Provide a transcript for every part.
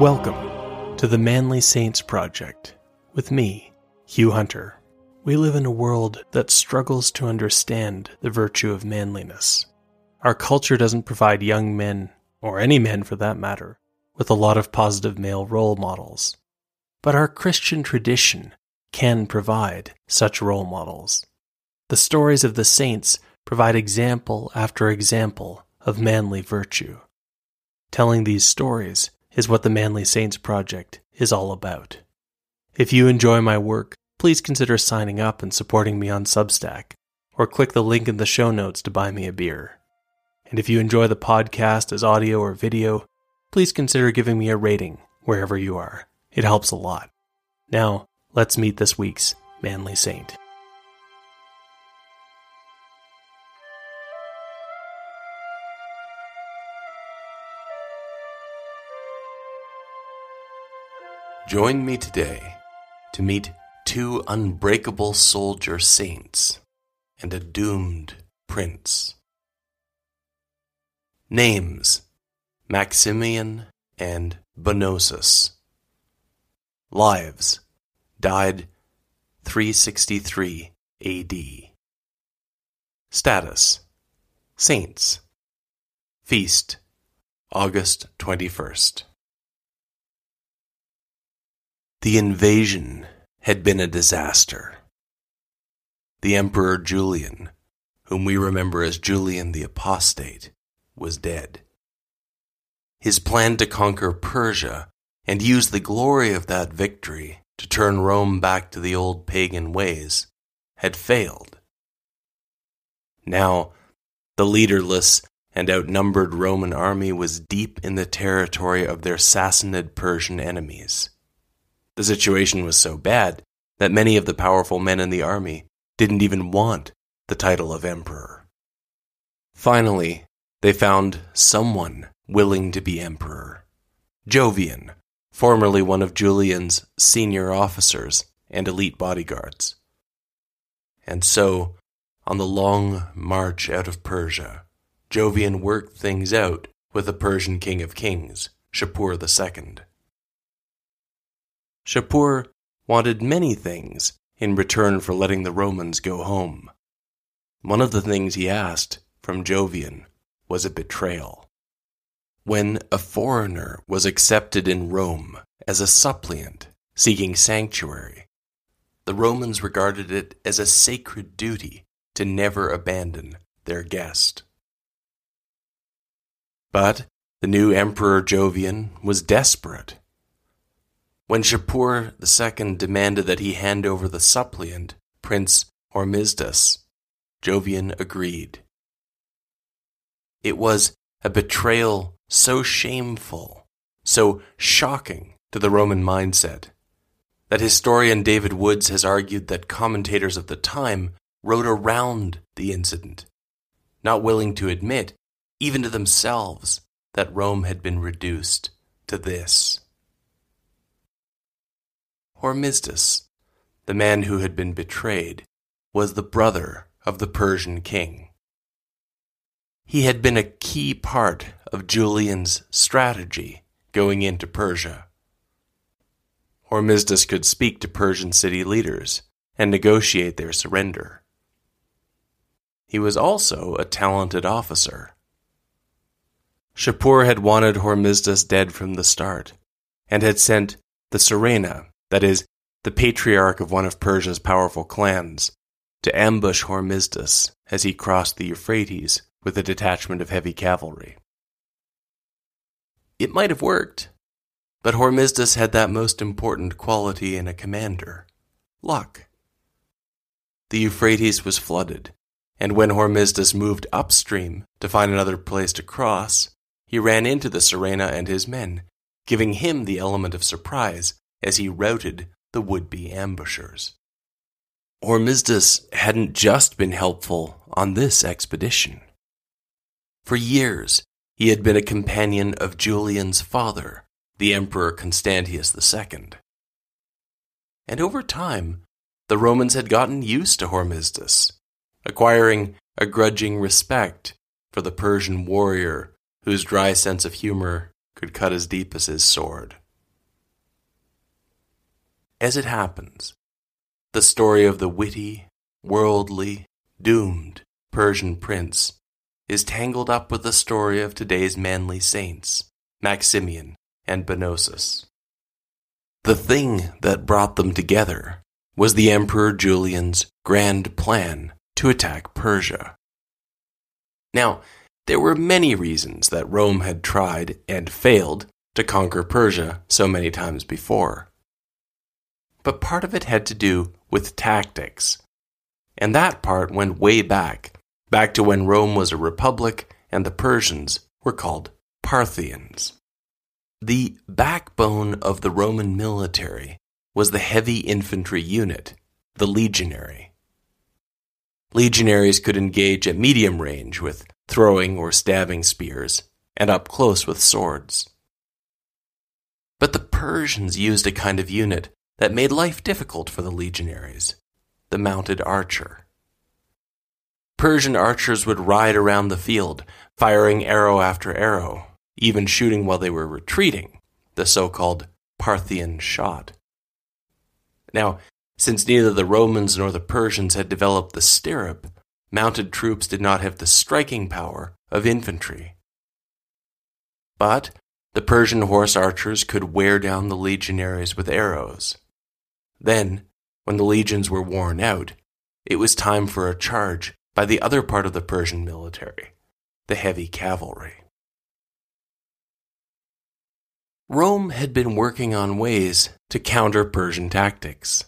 Welcome to the Manly Saints Project with me, Hugh Hunter. We live in a world that struggles to understand the virtue of manliness. Our culture doesn't provide young men, or any men for that matter, with a lot of positive male role models. But our Christian tradition can provide such role models. The stories of the saints provide example after example of manly virtue. Telling these stories is what the Manly Saints Project is all about. If you enjoy my work, please consider signing up and supporting me on Substack, or click the link in the show notes to buy me a beer. And if you enjoy the podcast as audio or video, please consider giving me a rating wherever you are. It helps a lot. Now, let's meet this week's Manly Saint. Join me today to meet two unbreakable soldier saints and a doomed prince. Names Maximian and Bonosus. Lives died 363 AD. Status Saints. Feast August 21st. The invasion had been a disaster. The Emperor Julian, whom we remember as Julian the Apostate, was dead. His plan to conquer Persia and use the glory of that victory to turn Rome back to the old pagan ways had failed. Now, the leaderless and outnumbered Roman army was deep in the territory of their Sassanid Persian enemies. The situation was so bad that many of the powerful men in the army didn't even want the title of emperor. Finally, they found someone willing to be emperor Jovian, formerly one of Julian's senior officers and elite bodyguards. And so, on the long march out of Persia, Jovian worked things out with the Persian king of kings, Shapur II. Shapur wanted many things in return for letting the Romans go home. One of the things he asked from Jovian was a betrayal. When a foreigner was accepted in Rome as a suppliant seeking sanctuary, the Romans regarded it as a sacred duty to never abandon their guest. But the new Emperor Jovian was desperate when Shapur II demanded that he hand over the suppliant, Prince Hormisdas, Jovian agreed. It was a betrayal so shameful, so shocking to the Roman mindset, that historian David Woods has argued that commentators of the time wrote around the incident, not willing to admit, even to themselves, that Rome had been reduced to this. Hormisdas, the man who had been betrayed, was the brother of the Persian king. He had been a key part of Julian's strategy going into Persia. Hormisdas could speak to Persian city leaders and negotiate their surrender. He was also a talented officer. Shapur had wanted Hormisdas dead from the start and had sent the Surena that is, the patriarch of one of Persia's powerful clans, to ambush Hormisdas as he crossed the Euphrates with a detachment of heavy cavalry. It might have worked, but Hormisdas had that most important quality in a commander luck. The Euphrates was flooded, and when Hormisdas moved upstream to find another place to cross, he ran into the Surena and his men, giving him the element of surprise as he routed the would be ambushers. Hormisdas hadn't just been helpful on this expedition. For years, he had been a companion of Julian's father, the Emperor Constantius II. And over time, the Romans had gotten used to Hormisdas, acquiring a grudging respect for the Persian warrior whose dry sense of humor could cut as deep as his sword. As it happens, the story of the witty, worldly, doomed Persian prince is tangled up with the story of today's manly saints, Maximian and Bonosus. The thing that brought them together was the Emperor Julian's grand plan to attack Persia. Now, there were many reasons that Rome had tried and failed to conquer Persia so many times before. But part of it had to do with tactics. And that part went way back, back to when Rome was a republic and the Persians were called Parthians. The backbone of the Roman military was the heavy infantry unit, the legionary. Legionaries could engage at medium range with throwing or stabbing spears, and up close with swords. But the Persians used a kind of unit that made life difficult for the legionaries the mounted archer. Persian archers would ride around the field, firing arrow after arrow, even shooting while they were retreating, the so called Parthian shot. Now, since neither the Romans nor the Persians had developed the stirrup, mounted troops did not have the striking power of infantry. But the Persian horse archers could wear down the legionaries with arrows. Then, when the legions were worn out, it was time for a charge by the other part of the Persian military, the heavy cavalry. Rome had been working on ways to counter Persian tactics.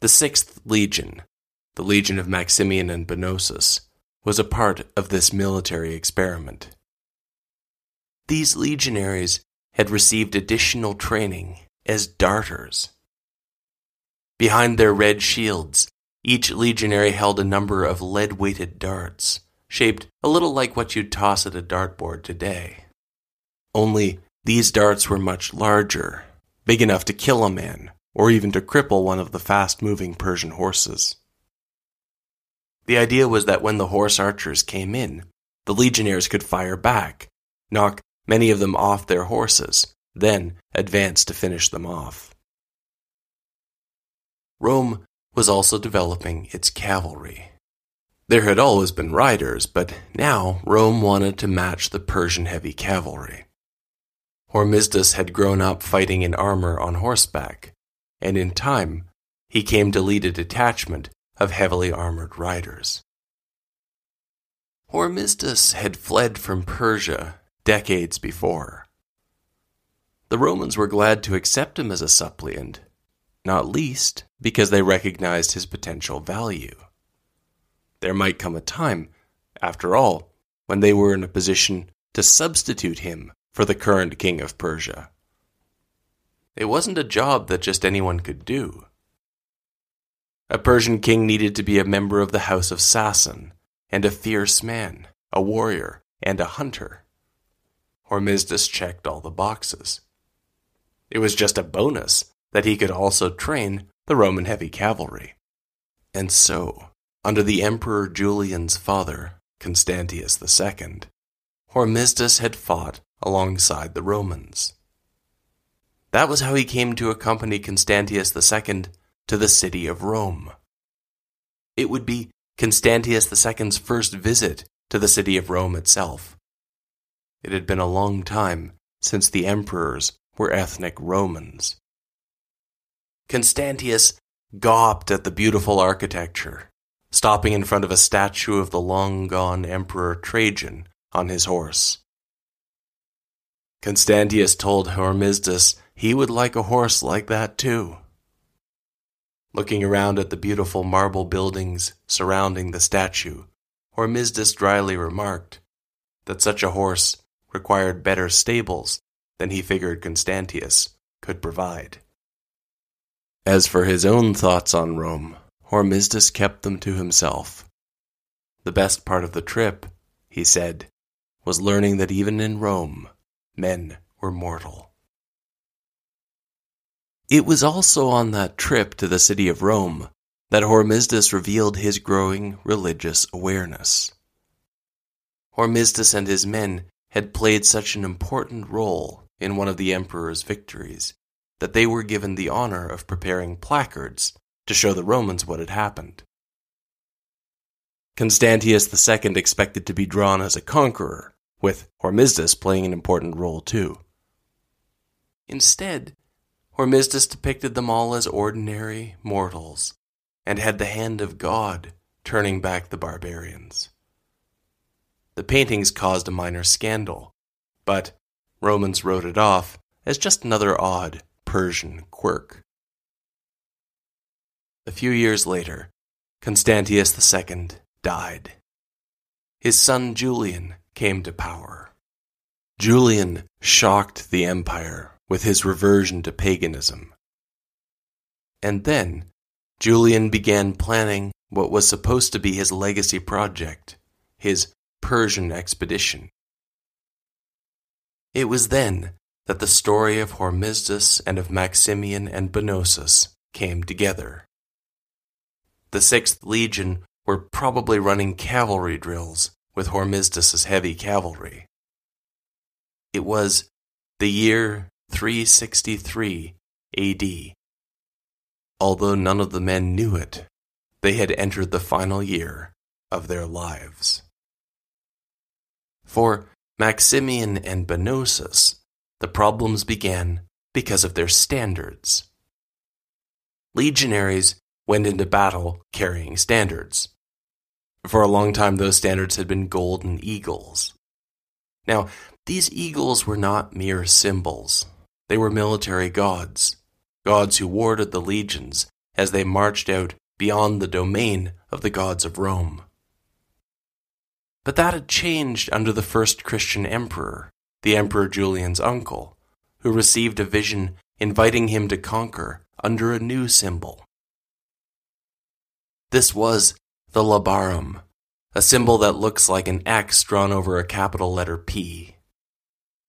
The Sixth Legion, the Legion of Maximian and Bonosus, was a part of this military experiment. These legionaries had received additional training as darters. Behind their red shields, each legionary held a number of lead weighted darts, shaped a little like what you'd toss at a dartboard today. Only these darts were much larger, big enough to kill a man, or even to cripple one of the fast moving Persian horses. The idea was that when the horse archers came in, the legionnaires could fire back, knock many of them off their horses, then advance to finish them off. Rome was also developing its cavalry. There had always been riders, but now Rome wanted to match the Persian heavy cavalry. Hormisdas had grown up fighting in armor on horseback, and in time he came to lead a detachment of heavily armored riders. Hormisdas had fled from Persia decades before. The Romans were glad to accept him as a suppliant, not least because they recognized his potential value. There might come a time, after all, when they were in a position to substitute him for the current king of Persia. It wasn't a job that just anyone could do. A Persian king needed to be a member of the house of Sassan, and a fierce man, a warrior, and a hunter. Hormisdas checked all the boxes. It was just a bonus that he could also train the Roman heavy cavalry. And so, under the Emperor Julian's father, Constantius II, Hormisdas had fought alongside the Romans. That was how he came to accompany Constantius II to the city of Rome. It would be Constantius II's first visit to the city of Rome itself. It had been a long time since the emperors were ethnic Romans. Constantius gawped at the beautiful architecture, stopping in front of a statue of the long gone Emperor Trajan on his horse. Constantius told Hormisdas he would like a horse like that too. Looking around at the beautiful marble buildings surrounding the statue, Hormisdas dryly remarked that such a horse required better stables than he figured Constantius could provide. As for his own thoughts on Rome, Hormisdas kept them to himself. The best part of the trip, he said, was learning that even in Rome, men were mortal. It was also on that trip to the city of Rome that Hormisdas revealed his growing religious awareness. Hormisdas and his men had played such an important role in one of the emperor's victories that they were given the honor of preparing placards to show the Romans what had happened. Constantius II expected to be drawn as a conqueror, with Hormisdas playing an important role too. Instead, Hormisdas depicted them all as ordinary mortals, and had the hand of God turning back the barbarians. The paintings caused a minor scandal, but Romans wrote it off as just another odd Persian quirk. A few years later, Constantius II died. His son Julian came to power. Julian shocked the empire with his reversion to paganism. And then Julian began planning what was supposed to be his legacy project, his Persian expedition. It was then that the story of Hormisdas and of Maximian and Bonosus came together. The Sixth Legion were probably running cavalry drills with Hormisdas's heavy cavalry. It was the year 363 AD. Although none of the men knew it, they had entered the final year of their lives. For Maximian and Bonosus, the problems began because of their standards. Legionaries went into battle carrying standards. For a long time, those standards had been golden eagles. Now, these eagles were not mere symbols, they were military gods, gods who warded the legions as they marched out beyond the domain of the gods of Rome. But that had changed under the first Christian emperor, the Emperor Julian's uncle, who received a vision inviting him to conquer under a new symbol. This was the labarum, a symbol that looks like an X drawn over a capital letter P.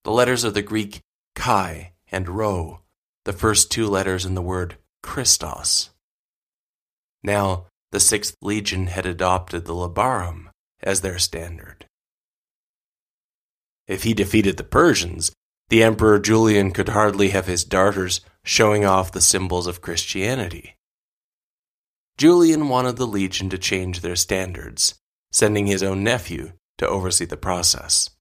The letters are the Greek chi and rho, the first two letters in the word Christos. Now, the Sixth Legion had adopted the labarum as their standard. If he defeated the Persians, the Emperor Julian could hardly have his darters showing off the symbols of Christianity. Julian wanted the legion to change their standards, sending his own nephew to oversee the process.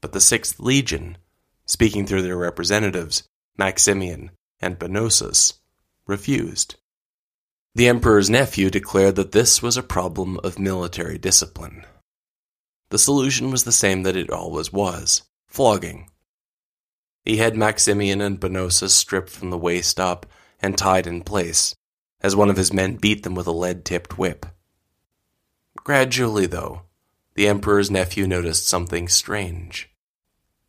But the Sixth Legion, speaking through their representatives, Maximian and Bonosus, refused. The emperor's nephew declared that this was a problem of military discipline. The solution was the same that it always was flogging. He had Maximian and Bonosus stripped from the waist up and tied in place, as one of his men beat them with a lead tipped whip. Gradually, though, the emperor's nephew noticed something strange.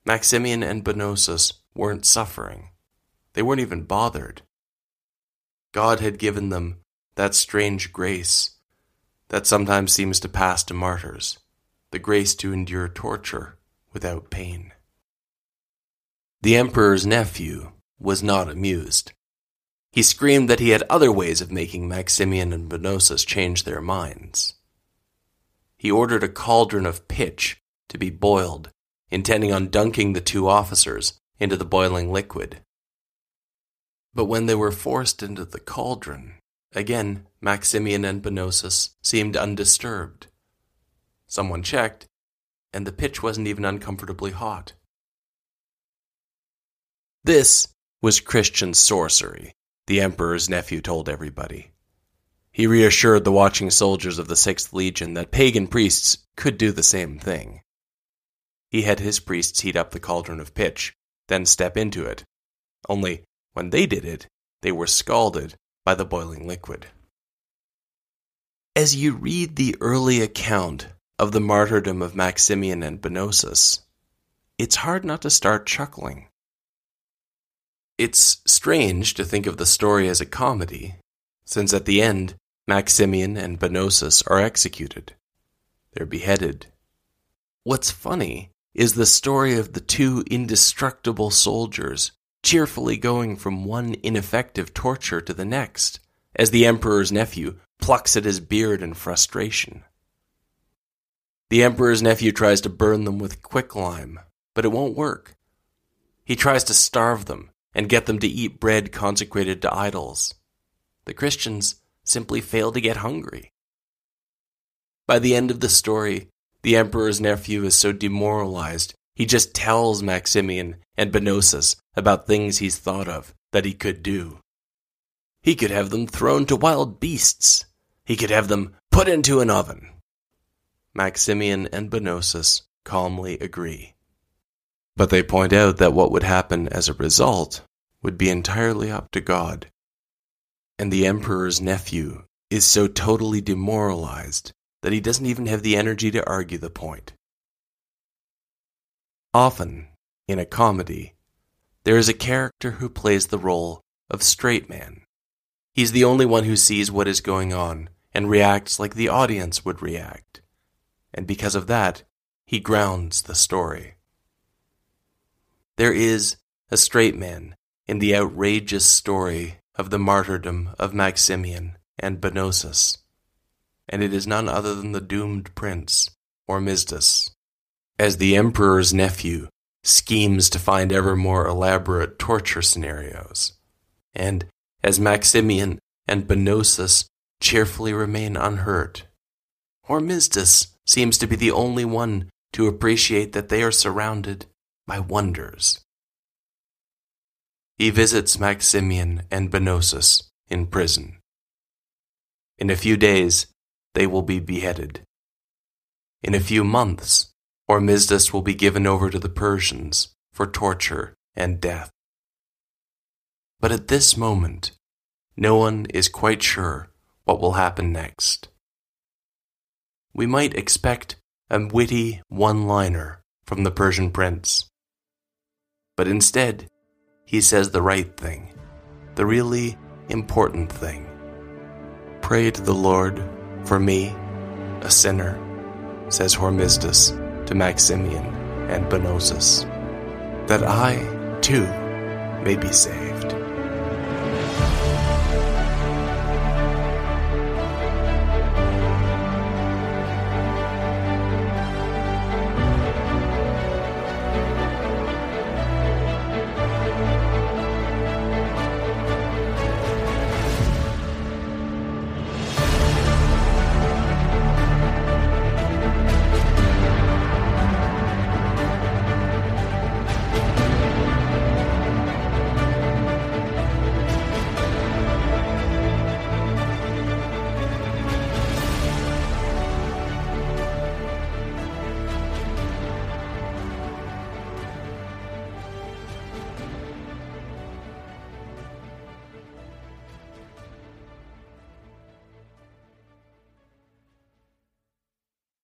Maximian and Bonosus weren't suffering. They weren't even bothered. God had given them that strange grace that sometimes seems to pass to martyrs, the grace to endure torture without pain. The emperor's nephew was not amused. He screamed that he had other ways of making Maximian and Bonosus change their minds. He ordered a cauldron of pitch to be boiled, intending on dunking the two officers into the boiling liquid. But when they were forced into the cauldron, Again, Maximian and Bonosus seemed undisturbed. Someone checked, and the pitch wasn't even uncomfortably hot. This was Christian sorcery, the Emperor's nephew told everybody. He reassured the watching soldiers of the Sixth Legion that pagan priests could do the same thing. He had his priests heat up the cauldron of pitch, then step into it. Only, when they did it, they were scalded by the boiling liquid. As you read the early account of the martyrdom of Maximian and Bonosus, it's hard not to start chuckling. It's strange to think of the story as a comedy, since at the end, Maximian and Bonosus are executed. They're beheaded. What's funny is the story of the two indestructible soldiers cheerfully going from one ineffective torture to the next, as the Emperor's nephew plucks at his beard in frustration. The Emperor's nephew tries to burn them with quicklime, but it won't work. He tries to starve them and get them to eat bread consecrated to idols. The Christians simply fail to get hungry. By the end of the story, the emperor's nephew is so demoralized he just tells Maximian and Bonosus about things he's thought of that he could do. He could have them thrown to wild beasts. He could have them put into an oven. Maximian and Bonosus calmly agree. But they point out that what would happen as a result would be entirely up to God. And the emperor's nephew is so totally demoralized that he doesn't even have the energy to argue the point. Often, in a comedy, there is a character who plays the role of straight man. He's the only one who sees what is going on and reacts like the audience would react. And because of that, he grounds the story. There is a straight man in the outrageous story of the martyrdom of Maximian and Bonosus and it is none other than the doomed prince, Hormisdas. As the emperor's nephew schemes to find ever more elaborate torture scenarios, and as Maximian and Bonosus cheerfully remain unhurt, Hormisdas seems to be the only one to appreciate that they are surrounded by wonders. He visits Maximian and Bonosus in prison. In a few days, they will be beheaded. In a few months, Hormisdas will be given over to the Persians for torture and death. But at this moment, no one is quite sure what will happen next. We might expect a witty one liner from the Persian prince. But instead, he says the right thing, the really important thing. Pray to the Lord for me, a sinner, says Hormisdas to Maximian and Bonosus, that I, too, may be saved.